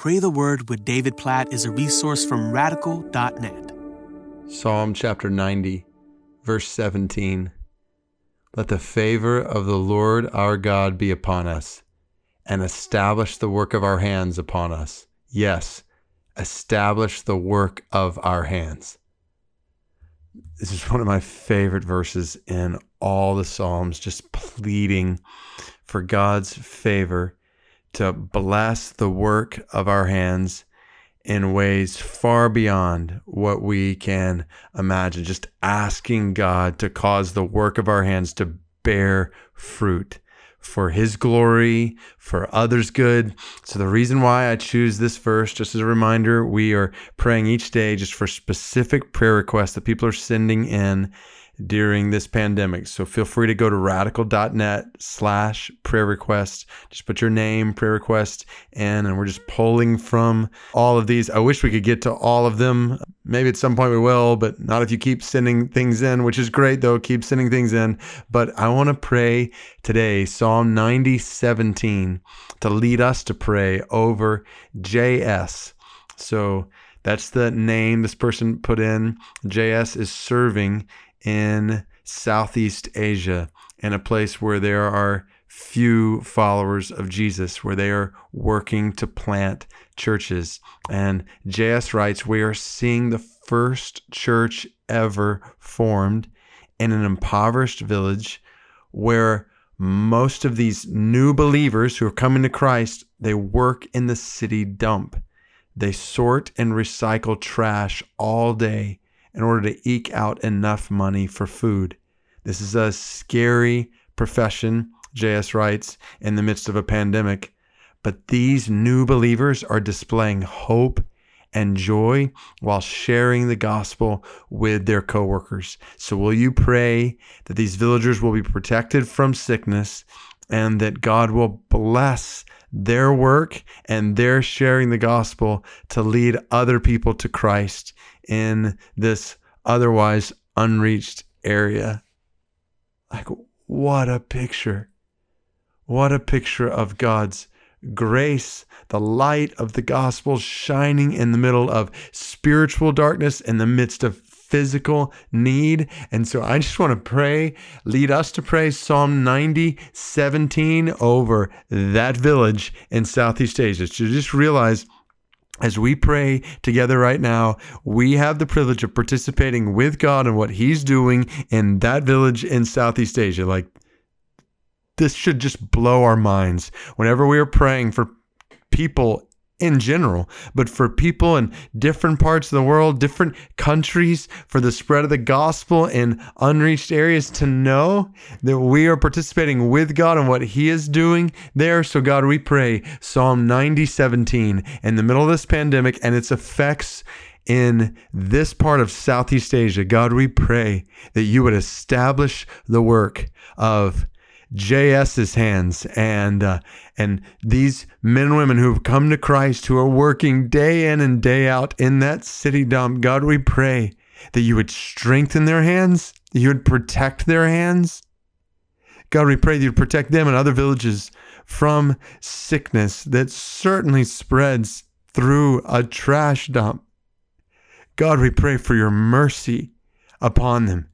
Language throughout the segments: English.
Pray the Word with David Platt is a resource from radical.net. Psalm chapter 90, verse 17. Let the favor of the Lord our God be upon us, and establish the work of our hands upon us. Yes, establish the work of our hands. This is one of my favorite verses in all the Psalms, just pleading for God's favor to bless the work of our hands in ways far beyond what we can imagine. Just asking God to cause the work of our hands to bear fruit for his glory, for others' good. So, the reason why I choose this verse, just as a reminder, we are praying each day just for specific prayer requests that people are sending in during this pandemic. So feel free to go to radical.net slash prayer request. Just put your name, prayer request in, and we're just pulling from all of these. I wish we could get to all of them. Maybe at some point we will, but not if you keep sending things in, which is great though. Keep sending things in. But I want to pray today, Psalm 90, 17, to lead us to pray over JS. So that's the name this person put in. JS is serving in Southeast Asia, in a place where there are few followers of Jesus, where they are working to plant churches. And JS writes, We are seeing the first church ever formed in an impoverished village where most of these new believers who are coming to Christ, they work in the city dump. They sort and recycle trash all day in order to eke out enough money for food. This is a scary profession, JS writes, in the midst of a pandemic. But these new believers are displaying hope and joy while sharing the gospel with their coworkers. So, will you pray that these villagers will be protected from sickness and that God will bless their work and their sharing the gospel to lead other people to Christ in this otherwise unreached area. Like, what a picture! What a picture of God's grace, the light of the gospel shining in the middle of spiritual darkness, in the midst of physical need. And so I just want to pray, lead us to pray Psalm 90, 17 over that village in Southeast Asia. So just realize as we pray together right now, we have the privilege of participating with God in what He's doing in that village in Southeast Asia. Like, this should just blow our minds whenever we are praying for people in general, but for people in different parts of the world, different countries, for the spread of the gospel in unreached areas to know that we are participating with God in what He is doing there. So, God, we pray Psalm 90, 17 in the middle of this pandemic and its effects in this part of Southeast Asia. God, we pray that you would establish the work of JS's hands and uh, and these men and women who have come to Christ who are working day in and day out in that city dump. God, we pray that you would strengthen their hands, that you would protect their hands. God, we pray that you'd protect them and other villages from sickness that certainly spreads through a trash dump. God, we pray for your mercy upon them.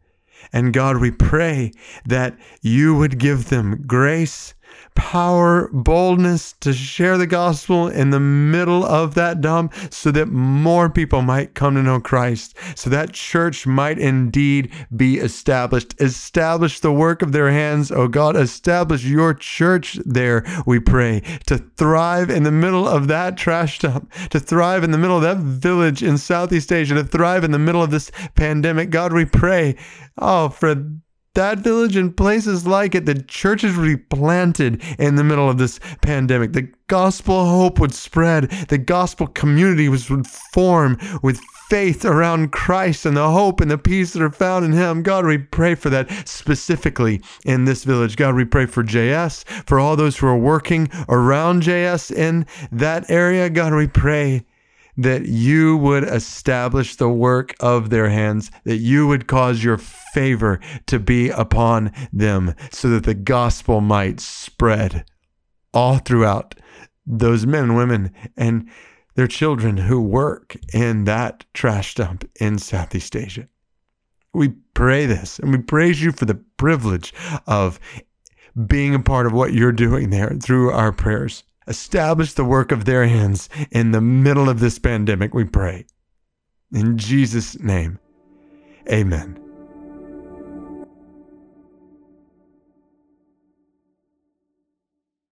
And God, we pray that you would give them grace power, boldness to share the gospel in the middle of that dump so that more people might come to know Christ, so that church might indeed be established. Establish the work of their hands, oh God. Establish your church there, we pray, to thrive in the middle of that trash dump, to thrive in the middle of that village in Southeast Asia, to thrive in the middle of this pandemic. God, we pray, oh, for that village and places like it, the churches would be planted in the middle of this pandemic. The gospel hope would spread. The gospel community would form with faith around Christ and the hope and the peace that are found in Him. God, we pray for that specifically in this village. God, we pray for JS, for all those who are working around JS in that area. God, we pray that you would establish the work of their hands, that you would cause your favor to be upon them, so that the gospel might spread all throughout those men and women and their children who work in that trash dump in Southeast Asia. We pray this and we praise you for the privilege of being a part of what you're doing there through our prayers. Establish the work of their hands in the middle of this pandemic, we pray. In Jesus' name, amen.